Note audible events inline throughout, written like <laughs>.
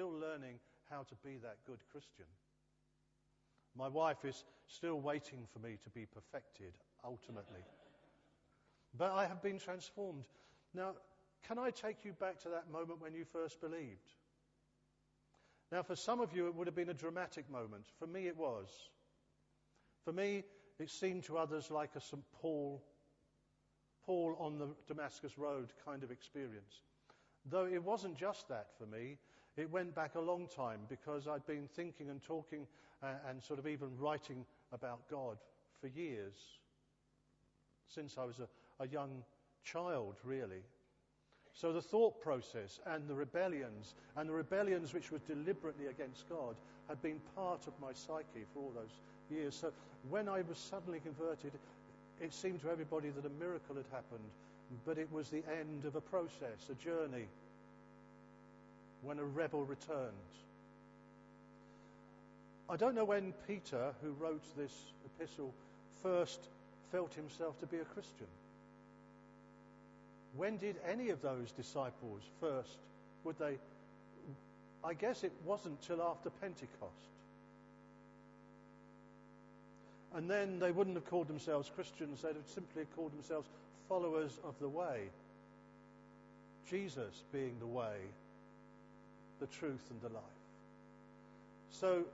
still learning how to be that good Christian. My wife is still waiting for me to be perfected, ultimately. <laughs> But I have been transformed. Now, can I take you back to that moment when you first believed? Now, for some of you, it would have been a dramatic moment. For me, it was. For me, it seemed to others like a St. Paul, Paul on the Damascus Road kind of experience. Though it wasn't just that for me, it went back a long time because I'd been thinking and talking uh, and sort of even writing about God for years, since I was a, a young child, really. So the thought process and the rebellions, and the rebellions which were deliberately against God, had been part of my psyche for all those years. So when I was suddenly converted, it seemed to everybody that a miracle had happened, but it was the end of a process, a journey, when a rebel returned. I don't know when Peter, who wrote this epistle, first felt himself to be a Christian. When did any of those disciples first, would they? I guess it wasn't till after Pentecost. And then they wouldn't have called themselves Christians, they'd have simply called themselves followers of the way. Jesus being the way, the truth, and the life. So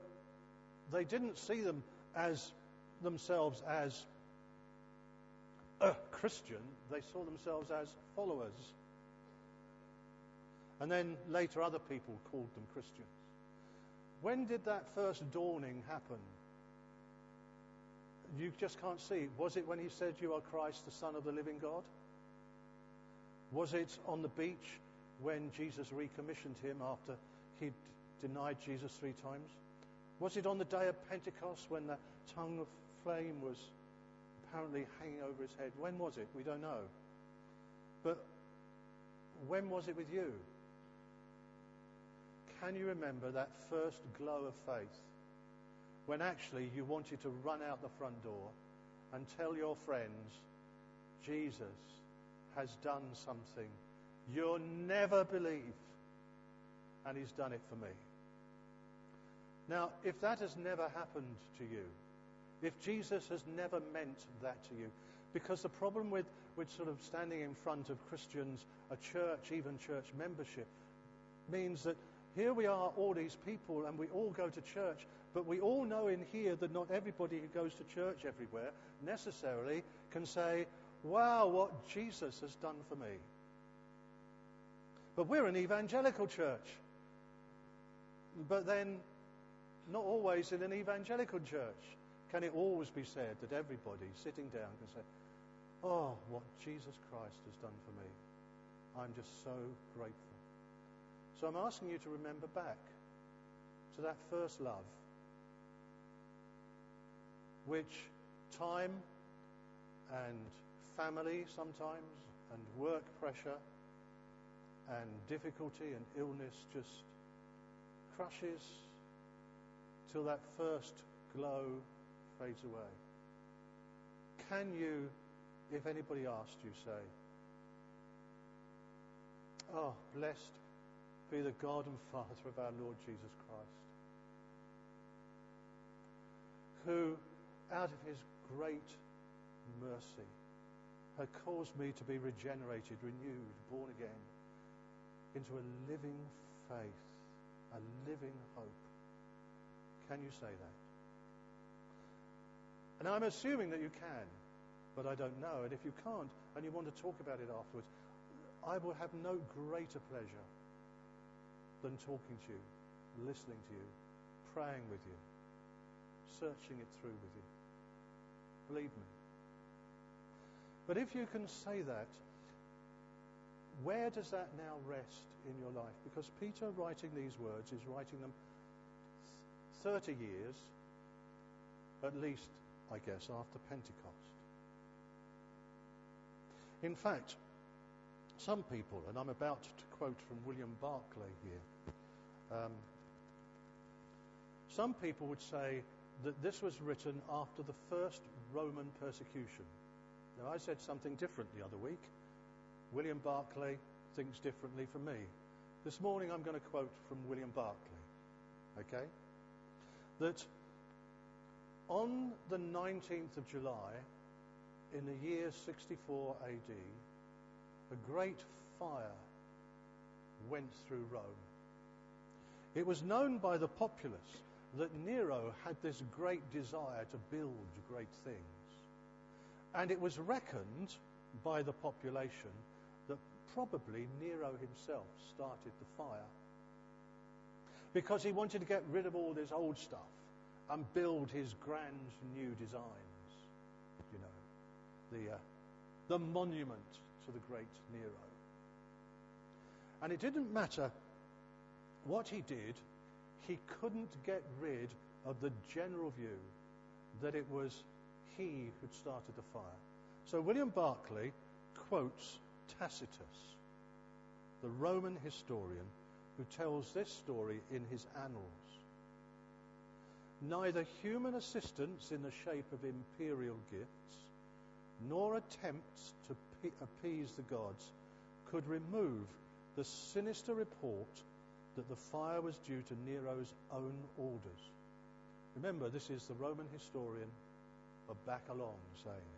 they didn't see them as themselves as a Christian, they saw themselves as followers. And then later other people called them Christians. When did that first dawning happen? You just can't see. Was it when he said, You are Christ, the Son of the living God? Was it on the beach when Jesus recommissioned him after he'd denied Jesus three times? Was it on the day of Pentecost when the tongue of flame was apparently hanging over his head? When was it? We don't know. But when was it with you? Can you remember that first glow of faith when actually you wanted to run out the front door and tell your friends, Jesus has done something you'll never believe, and he's done it for me? Now, if that has never happened to you, if Jesus has never meant that to you, because the problem with, with sort of standing in front of Christians, a church, even church membership, means that here we are, all these people, and we all go to church, but we all know in here that not everybody who goes to church everywhere necessarily can say, Wow, what Jesus has done for me. But we're an evangelical church. But then, not always in an evangelical church can it always be said that everybody sitting down can say, Oh, what Jesus Christ has done for me. I'm just so grateful. So I'm asking you to remember back to that first love, which time and family sometimes, and work pressure, and difficulty and illness just crushes till that first glow fades away. Can you, if anybody asked you, say, Oh, blessed be the God and Father of our Lord Jesus Christ, who, out of his great mercy, had caused me to be regenerated, renewed, born again into a living faith, a living hope. Can you say that? And I'm assuming that you can, but I don't know. And if you can't and you want to talk about it afterwards, I will have no greater pleasure than talking to you, listening to you, praying with you, searching it through with you. Believe me. But if you can say that, where does that now rest in your life? Because Peter, writing these words, is writing them 30 years, at least, I guess, after Pentecost. In fact, some people, and I'm about to quote from William Barclay here, um, some people would say that this was written after the first Roman persecution. Now, I said something different the other week. William Barclay thinks differently from me. This morning I'm going to quote from William Barclay, okay? That on the 19th of July, in the year 64 AD, a great fire went through Rome. It was known by the populace that Nero had this great desire to build great things. And it was reckoned by the population probably Nero himself started the fire. Because he wanted to get rid of all this old stuff and build his grand new designs. You know, the, uh, the monument to the great Nero. And it didn't matter what he did, he couldn't get rid of the general view that it was he who'd started the fire. So William Barclay quotes Tacitus, the Roman historian who tells this story in his annals. Neither human assistance in the shape of imperial gifts nor attempts to appease the gods could remove the sinister report that the fire was due to Nero's own orders. Remember, this is the Roman historian of back along saying.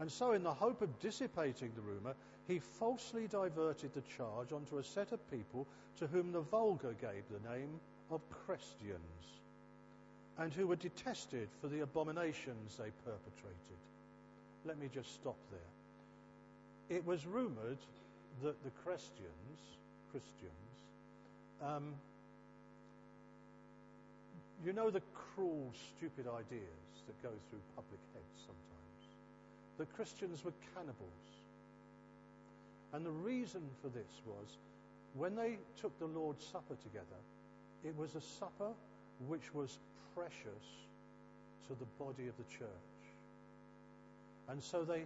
And so, in the hope of dissipating the rumour, he falsely diverted the charge onto a set of people to whom the vulgar gave the name of Christians, and who were detested for the abominations they perpetrated. Let me just stop there. It was rumoured that the Christians, Christians, um, you know the cruel, stupid ideas that go through public heads sometimes. The Christians were cannibals. And the reason for this was when they took the Lord's Supper together, it was a supper which was precious to the body of the church. And so they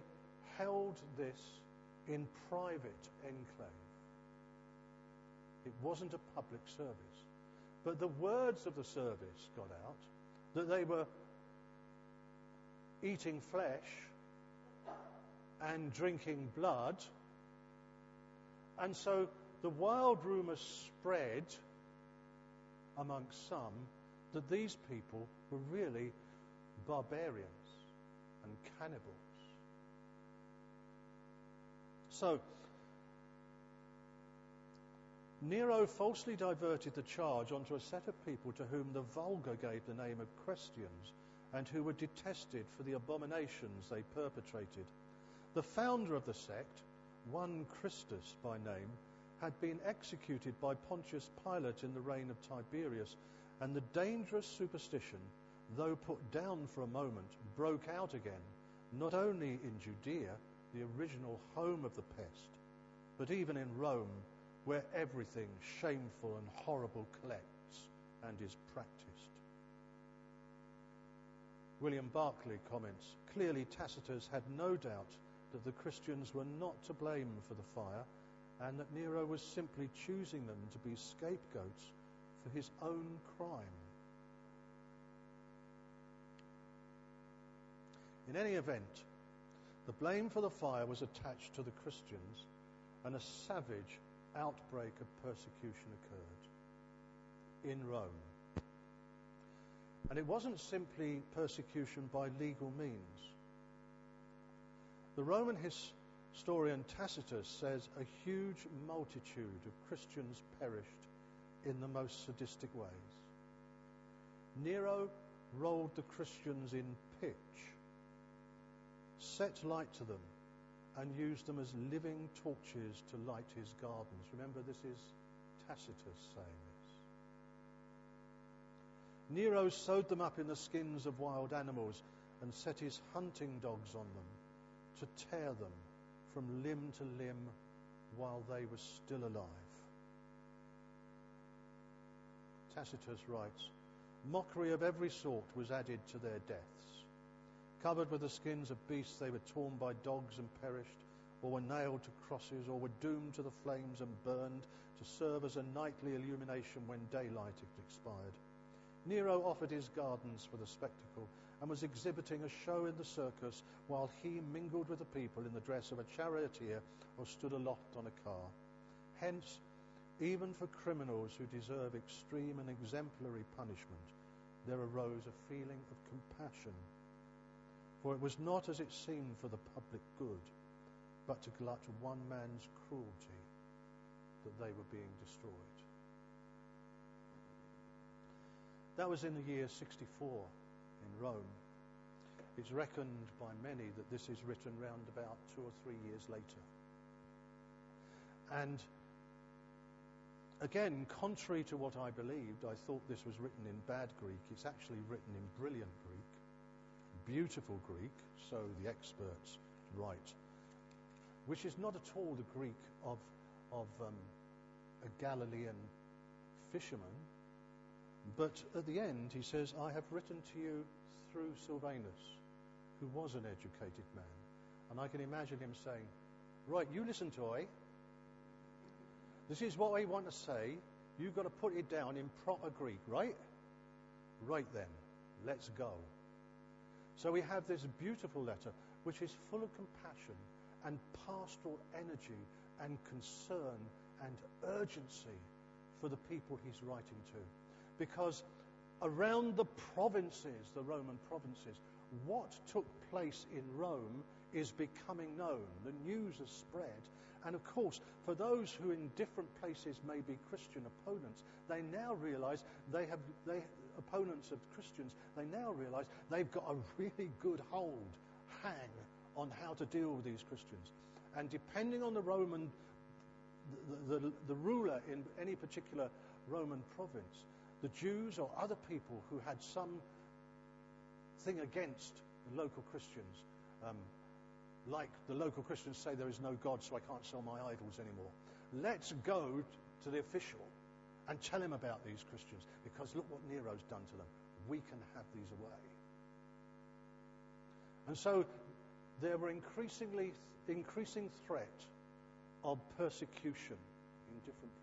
held this in private enclave. It wasn't a public service. But the words of the service got out that they were eating flesh and drinking blood. And so the wild rumour spread amongst some that these people were really barbarians and cannibals. So, Nero falsely diverted the charge onto a set of people to whom the vulgar gave the name of Christians and who were detested for the abominations they perpetrated. The founder of the sect, one Christus by name, had been executed by Pontius Pilate in the reign of Tiberius, and the dangerous superstition, though put down for a moment, broke out again, not only in Judea, the original home of the pest, but even in Rome where everything shameful and horrible collects and is practiced. William Barclay comments clearly Tacitus had no doubt that the Christians were not to blame for the fire and that Nero was simply choosing them to be scapegoats for his own crime. In any event, the blame for the fire was attached to the Christians, and a savage outbreak of persecution occurred in Rome. And it wasn't simply persecution by legal means. The Roman historian Tacitus says a huge multitude of Christians perished in the most sadistic ways. Nero rolled the Christians in pitch, set light to them, and used them as living torches to light his gardens. Remember, this is Tacitus saying this. Nero sewed them up in the skins of wild animals and set his hunting dogs on them to tear them from limb to limb while they were still alive. Tacitus writes, Mockery of every sort was added to their deaths. Covered with the skins of beasts, they were torn by dogs and perished, or were nailed to crosses, or were doomed to the flames and burned to serve as a nightly illumination when daylight had expired. Nero offered his gardens for the spectacle and was exhibiting a show in the circus while he mingled with the people in the dress of a charioteer or stood aloft on a car. Hence, even for criminals who deserve extreme and exemplary punishment, there arose a feeling of compassion. For it was not as it seemed for the public good, but to glut one man's cruelty that they were being destroyed. That was in the year 64 Rome. It's reckoned by many that this is written round about two or three years later. And Again, contrary to what I believed, I thought this was written in bad Greek. It's actually written in brilliant Greek, beautiful Greek, so the experts write, which is not at all the Greek of, of um, a Galilean fisherman. But at the end, he says, I have written to you through Silvanus, who was an educated man. And I can imagine him saying, Right, you listen to I. This is what I want to say. You've got to put it down in proper Greek, right? Right then, let's go. So we have this beautiful letter which is full of compassion and pastoral energy and concern and urgency for the people he's writing to. Because around the provinces, the Roman provinces, what took place in Rome is becoming known. The news has spread, and of course, for those who in different places may be Christian opponents, they now realize they have, they, opponents of Christians, they now realize they've got a really good hold, hang on how to deal with these Christians. And depending on the Roman, the, the, the ruler in any particular Roman province, the Jews or other people who had some thing against the local Christians, um, like the local Christians say there is no God, so I can't sell my idols anymore. Let's go to the official and tell him about these Christians because look what Nero's done to them. We can have these away. And so there were increasingly increasing threat of persecution in different places.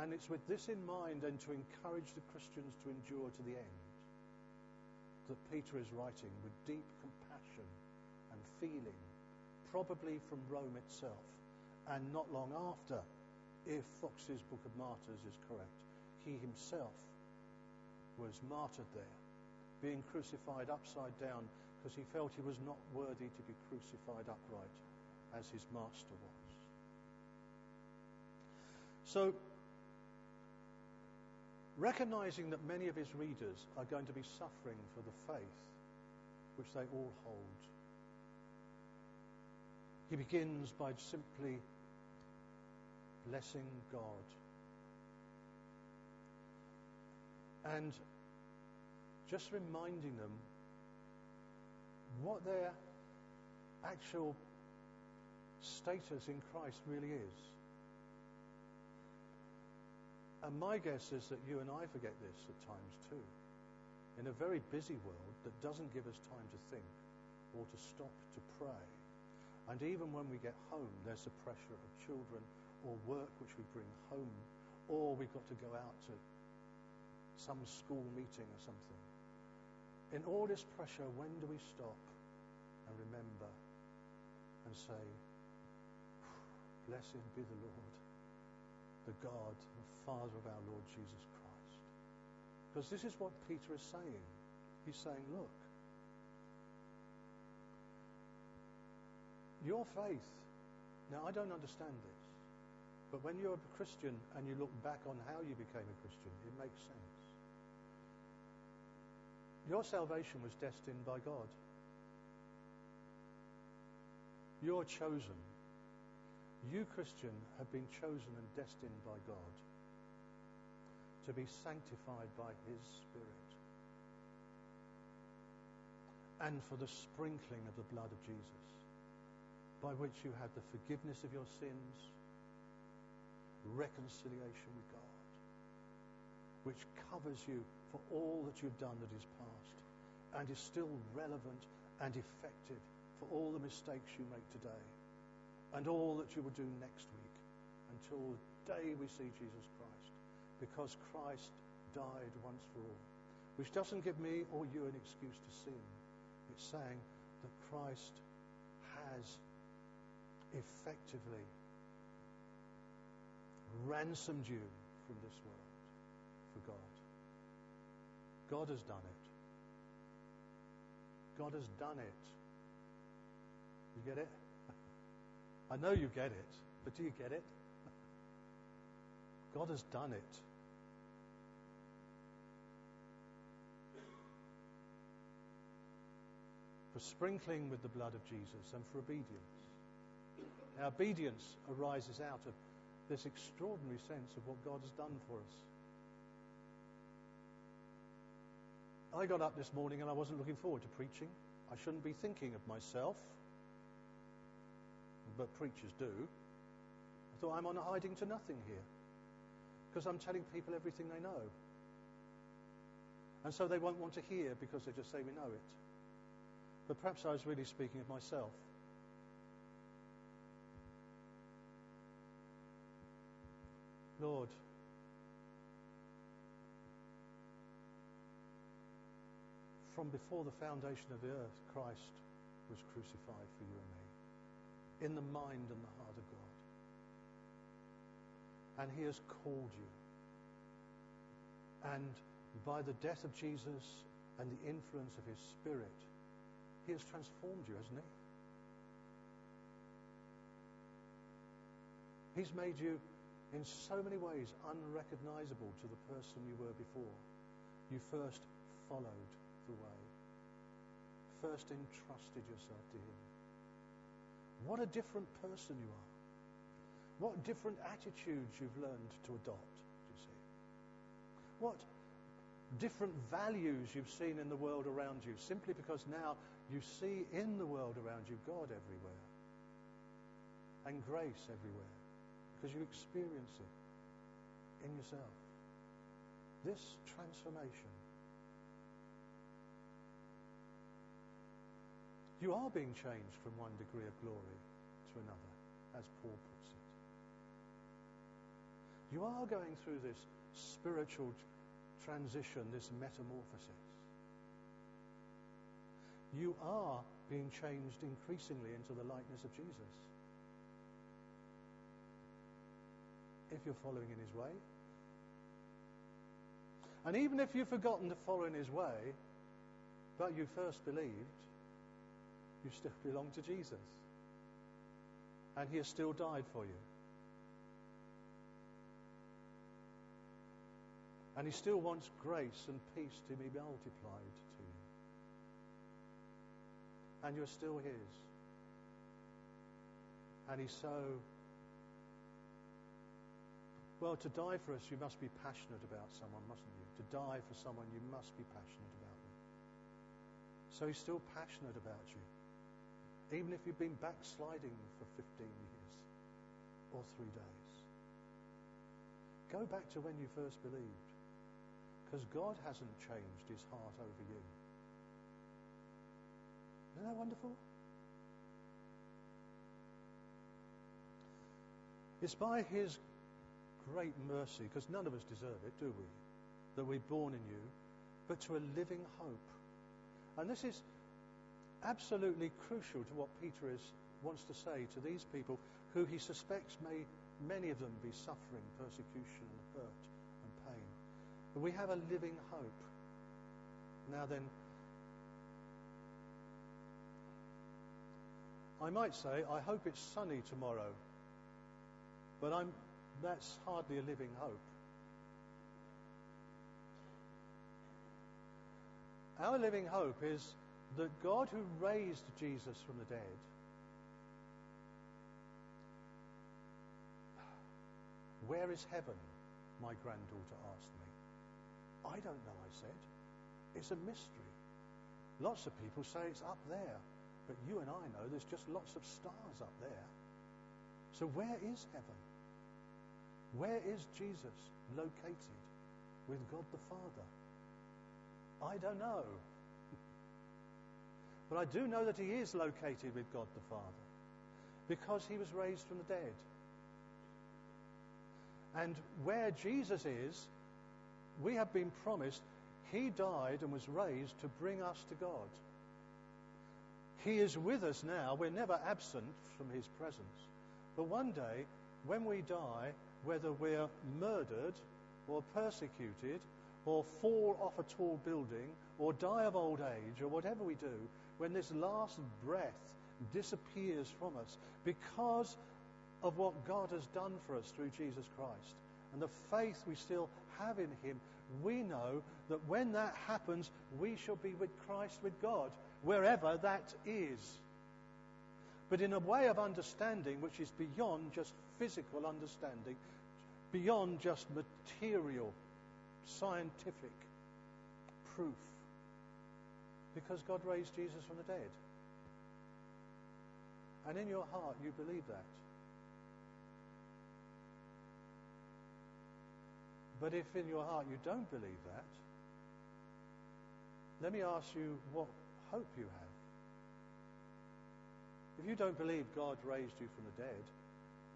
And it's with this in mind and to encourage the Christians to endure to the end that Peter is writing with deep compassion and feeling, probably from Rome itself, and not long after, if Fox's Book of Martyrs is correct. He himself was martyred there, being crucified upside down because he felt he was not worthy to be crucified upright as his master was. So, recognizing that many of his readers are going to be suffering for the faith which they all hold he begins by simply blessing God. And just reminding them what their actual status in Christ really is. And my guess is that you and I forget this at times too. In a very busy world that doesn't give us time to think or to stop to pray and even when we get home, there's the pressure of children or work which we bring home, or we've got to go out to some school meeting or something. In all this pressure, when do we stop and remember and say, Blessed be the Lord, the God and Father of our Lord Jesus Christ. Because this is what Peter is saying. He's saying, look, your faith, now I don't understand this, but when you're a Christian and you look back on how you became a Christian, it makes sense. Your salvation was destined by God. You're chosen. You, Christian, have been chosen and destined by God to be sanctified by His Spirit. And for the sprinkling of the blood of Jesus, by which you have the forgiveness of your sins, reconciliation with God, which covers you for all that you've done that is past and is still relevant and effective for all the mistakes you make today and all that you will do next week until the day we see Jesus Christ. Because Christ died once for all. Which doesn't give me or you an excuse to sin. It's saying that Christ has effectively ransomed you from this world for God. God has done it. God has done it. You get it? I know you get it, but do you get it? God has done it. For sprinkling with the blood of Jesus and for obedience. Now, obedience arises out of this extraordinary sense of what God has done for us. I got up this morning and I wasn't looking forward to preaching. I shouldn't be thinking of myself, but preachers do. I thought I'm on a hiding to nothing here because I'm telling people everything they know. And so they won't want to hear because they just say we know it. But perhaps I was really speaking of myself. Lord, from before the foundation of the earth, Christ was crucified for you and me, in the mind and the heart of God. And He has called you. And by the death of Jesus and the influence of His Spirit, He has transformed you, hasn't He? He's made you in so many ways unrecognizable to the person you were before. You first followed the way. First entrusted yourself to Him. What a different person you are. What different attitudes you've learned to adopt, you see. What different values you've seen in the world around you simply because now you see in the world around you God everywhere and grace everywhere because you experience it in yourself. This transformation You are being changed from one degree of glory to another, as Paul puts it. You are going through this spiritual transition, this metamorphosis. You are being changed increasingly into the likeness of Jesus. If you're following in his way. And even if you've forgotten to follow in his way, but you first believed, you still belong to Jesus. And he has still died for you. And he still wants grace and peace to be multiplied to you. And you're still his. And he's so. Well, to die for us, you must be passionate about someone, mustn't you? To die for someone, you must be passionate about them. So he's still passionate about you even if you've been backsliding for 15 years or three days. Go back to when you first believed, because God hasn't changed his heart over you. Isn't that wonderful? It's by his great mercy, because none of us deserve it, do we? That we're born in you, but to a living hope. And this is absolutely crucial to what Peter is, wants to say to these people who he suspects may many of them be suffering persecution and hurt and pain. But we have a living hope. Now then, I might say, I hope it's sunny tomorrow, but I'm, that's hardly a living hope. Our living hope is that God who raised Jesus from the dead Where is heaven? My granddaughter asked me. I don't know, I said. It's a mystery. Lots of people say it's up there, but you and I know there's just lots of stars up there. So where is heaven? Where is Jesus located with God the Father? I don't know. But I do know that he is located with God the Father because he was raised from the dead. And where Jesus is, we have been promised he died and was raised to bring us to God. He is with us now. We're never absent from his presence. But one day, when we die, whether we're murdered or persecuted or fall off a tall building or die of old age or whatever we do, when this last breath disappears from us because of what God has done for us through Jesus Christ and the faith we still have in Him, we know that when that happens, we shall be with Christ, with God, wherever that is. But in a way of understanding which is beyond just physical understanding, beyond just material, scientific proof. Because God raised Jesus from the dead. And in your heart, you believe that. But if in your heart you don't believe that, let me ask you what hope you have. If you don't believe God raised you from the dead,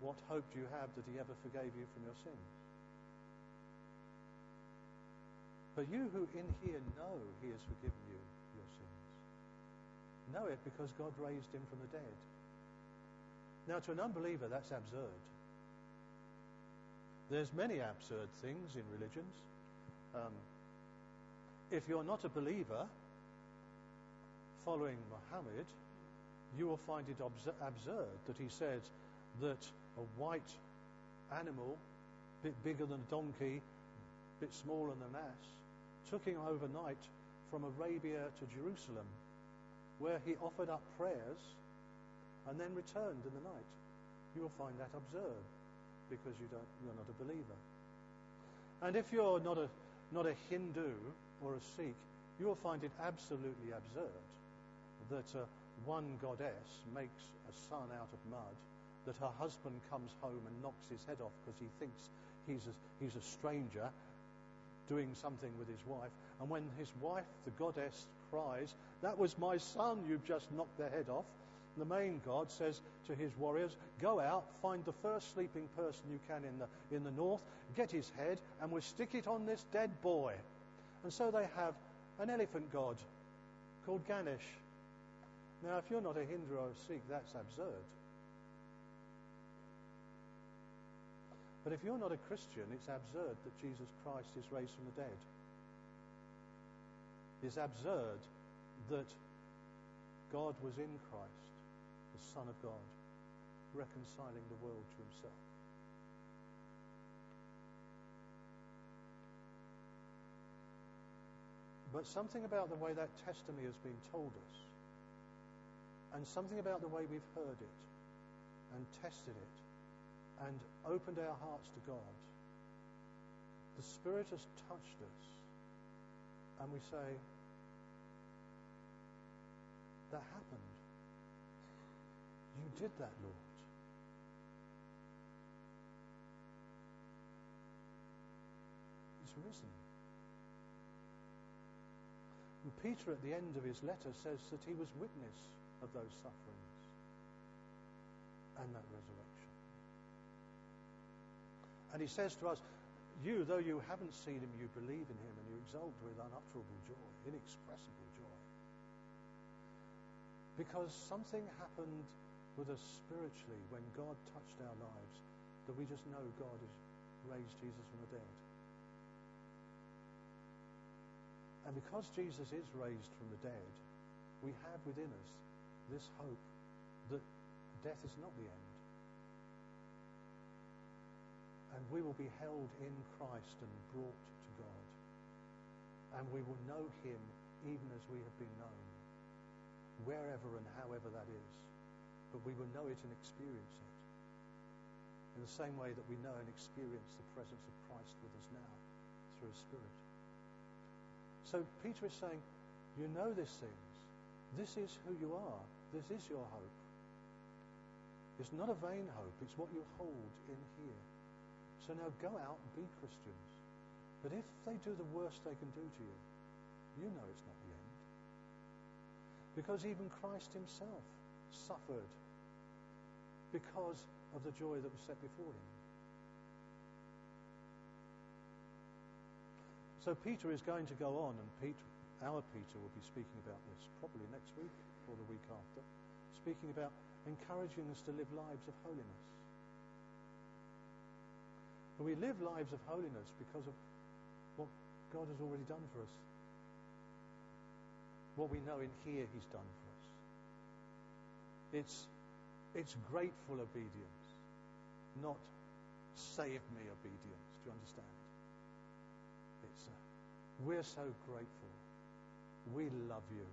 what hope do you have that he ever forgave you from your sins? But you who in here know he has forgiven you know it because God raised him from the dead. Now, to an unbeliever, that's absurd. There's many absurd things in religions. Um, if you're not a believer following Muhammad, you will find it absurd that he said that a white animal, a bit bigger than a donkey, a bit smaller than an ass, took him overnight from Arabia to Jerusalem, where he offered up prayers and then returned in the night. You will find that absurd because you don't, you're not a believer. And if you're not a, not a Hindu or a Sikh, you will find it absolutely absurd that uh, one goddess makes a son out of mud, that her husband comes home and knocks his head off because he thinks he's a, he's a stranger doing something with his wife. And when his wife, the goddess, cries, That was my son you've just knocked the head off, the main god says to his warriors, Go out, find the first sleeping person you can in the, in the north, get his head, and we'll stick it on this dead boy. And so they have an elephant god called Ganesh. Now, if you're not a Hindu or a Sikh, that's absurd. But if you're not a Christian, it's absurd that Jesus Christ is raised from the dead. It's absurd that God was in Christ the Son of God, reconciling the world to himself. But something about the way that testimony has been told us, and something about the way we've heard it, and tested it, and opened our hearts to God, the Spirit has touched us, and we say, that happened. You did that, Lord. He's risen. And Peter, at the end of his letter, says that he was witness of those sufferings and that resurrection. And he says to us, You, though you haven't seen him, you believe in him and you exult with unutterable joy, inexpressible. Because something happened with us spiritually when God touched our lives that we just know God has raised Jesus from the dead. And because Jesus is raised from the dead, we have within us this hope that death is not the end. And we will be held in Christ and brought to God. And we will know him even as we have been known, wherever and however that is. But we will know it and experience it. In the same way that we know and experience the presence of Christ with us now through His Spirit. So Peter is saying, you know these things. This is who you are. This is your hope. It's not a vain hope. It's what you hold in here. So now go out and be Christians. But if they do the worst they can do to you, you know it's not. Because even Christ himself suffered because of the joy that was set before him. So Peter is going to go on, and Peter, our Peter will be speaking about this probably next week or the week after, speaking about encouraging us to live lives of holiness. But we live lives of holiness because of what God has already done for us. What we know in here He's done for us. It's, it's grateful obedience not save me obedience. Do you understand? It's uh, we're so grateful. We love you.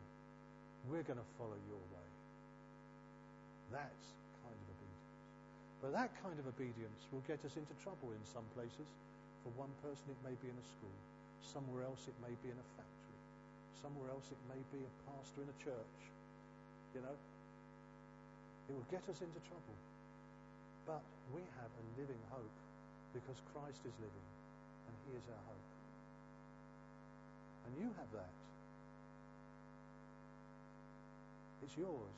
We're going to follow your way. That's kind of obedience. But that kind of obedience will get us into trouble in some places. For one person, it may be in a school. Somewhere else, it may be in a factory. Somewhere else, it may be a pastor in a church. You know? It will get us into trouble. But we have a living hope because Christ is living and he is our hope. And you have that. It's yours.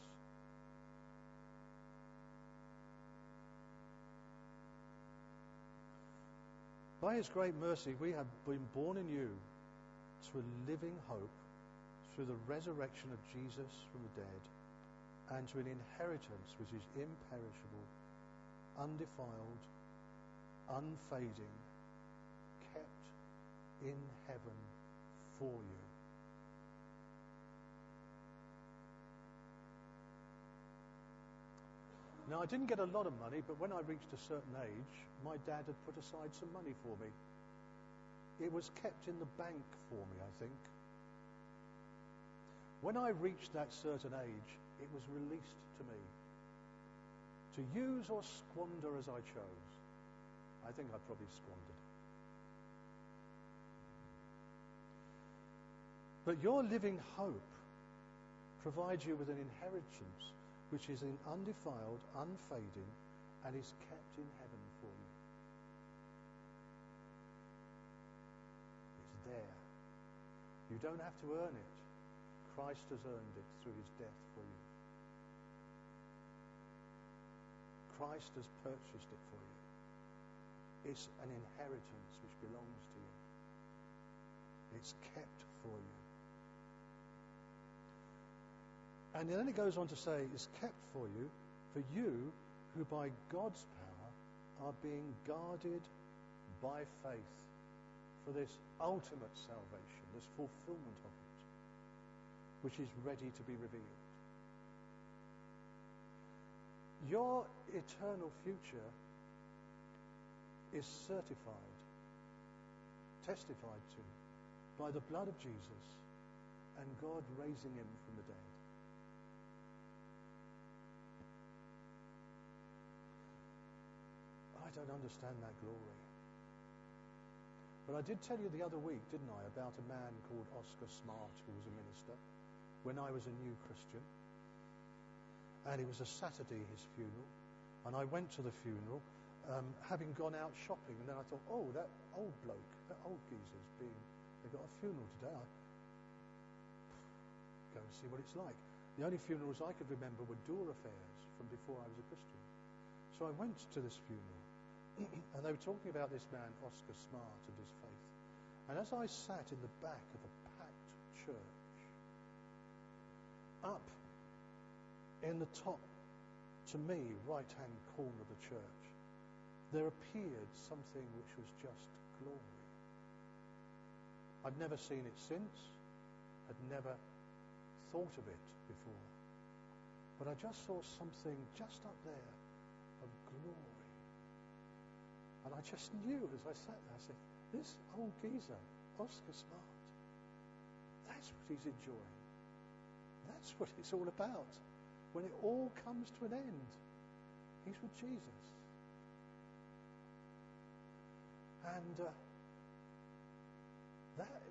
By his great mercy, we have been born in you to a living hope through the resurrection of Jesus from the dead and to an inheritance which is imperishable undefiled, unfading, kept in heaven for you. Now, I didn't get a lot of money, but when I reached a certain age, my dad had put aside some money for me. It was kept in the bank for me, I think. When I reached that certain age, it was released to me to use or squander as I chose. I think I probably squandered. But your living hope provides you with an inheritance which is undefiled, unfading, and is kept in heaven for you. It's there. You don't have to earn it. Christ has earned it through his death for you. Christ has purchased it for you. It's an inheritance which belongs to you. It's kept for you. And then it goes on to say, it's kept for you, for you who by God's power are being guarded by faith for this ultimate salvation, this fulfillment of it, which is ready to be revealed. Your eternal future is certified, testified to by the blood of Jesus and God raising him from the dead. I don't understand that glory. But I did tell you the other week, didn't I, about a man called Oscar Smart who was a minister when I was a new Christian. And it was a Saturday, his funeral. And I went to the funeral, um, having gone out shopping. And then I thought, oh, that old bloke, that old geezer's being, they've got a funeral today. I go and see what it's like. The only funerals I could remember were door affairs from before I was a Christian. So I went to this funeral. <clears throat> and they were talking about this man, Oscar Smart, and his faith. And as I sat in the back of a packed church, up in the top, to me, right hand corner of the church, there appeared something which was just glory. I'd never seen it since, had never thought of it before. But I just saw something just up there of glory. And I just knew as I sat there, I said, this old geezer, Oscar Smart, that's what he's enjoying. That's what it's all about. When it all comes to an end, he's with Jesus. And uh, that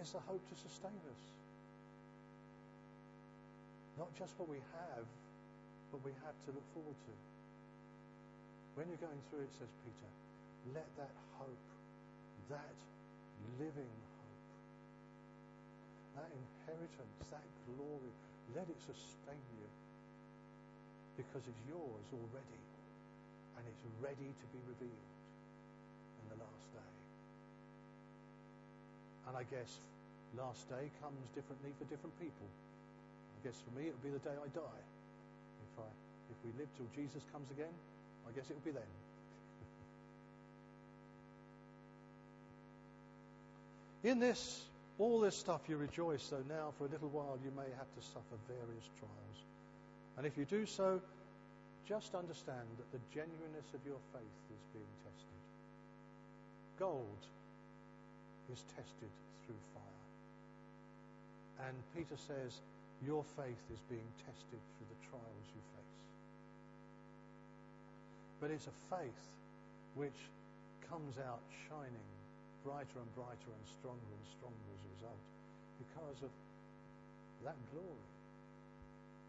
is the hope to sustain us. Not just what we have, but we have to look forward to. When you're going through it, says Peter, let that hope, that living hope, that inheritance, that glory, let it sustain you because it's yours already and it's ready to be revealed in the last day. And I guess last day comes differently for different people. I guess for me it'll be the day I die. If I if we live till Jesus comes again, I guess it'll be then. <laughs> In this, all this stuff you rejoice, though now for a little while you may have to suffer various trials. And if you do so, just understand that the genuineness of your faith is being tested. Gold is tested through fire. And Peter says, your faith is being tested through the trials you face. But it's a faith which comes out shining brighter and brighter and stronger and stronger as a result because of that glory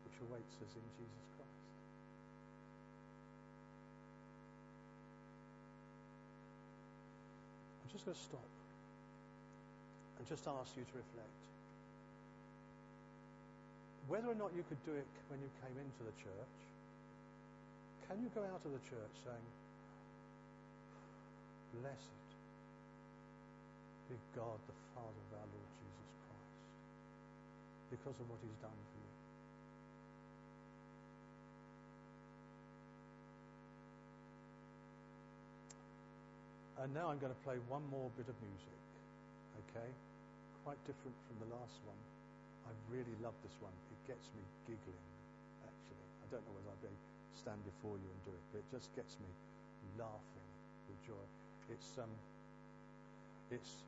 which awaits us in Jesus Christ. I'm just going to stop and just ask you to reflect. Whether or not you could do it when you came into the church, can you go out of the church saying, Blessed be God, the Father of our Lord Jesus Christ, because of what he's done for you. And now I'm going to play one more bit of music, okay? Quite different from the last one. I really love this one. It gets me giggling, actually. I don't know whether I'll be stand before you and do it, but it just gets me laughing with joy. It's um, it's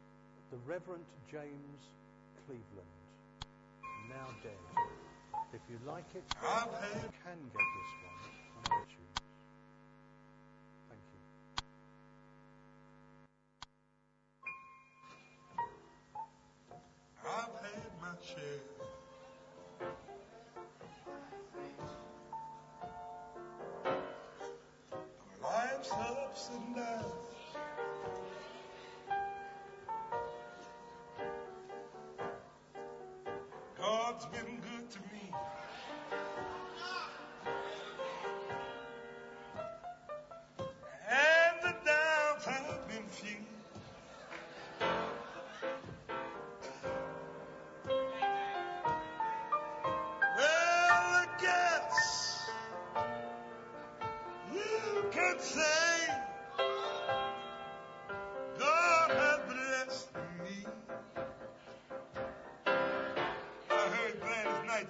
the Reverend James Cleveland, now dead. If you like it, you can get this one on iTunes.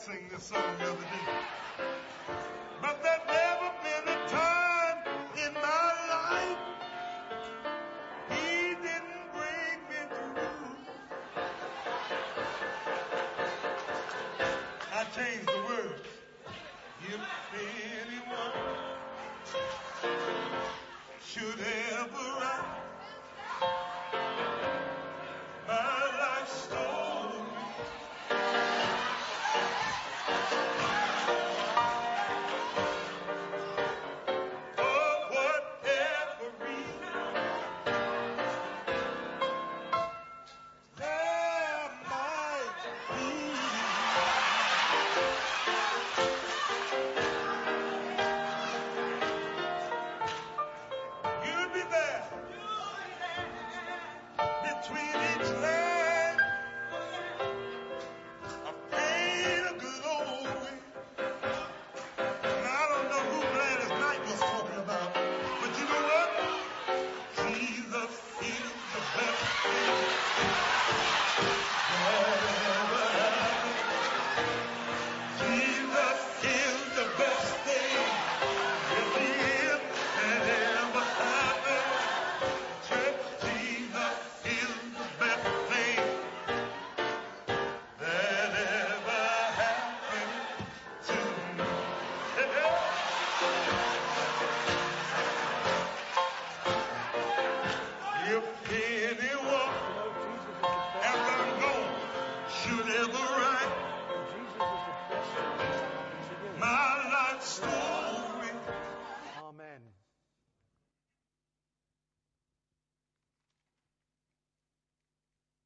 Sing this song the other day.